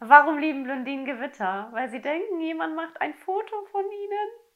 Warum lieben Blondinen Gewitter? Weil sie denken, jemand macht ein Foto von ihnen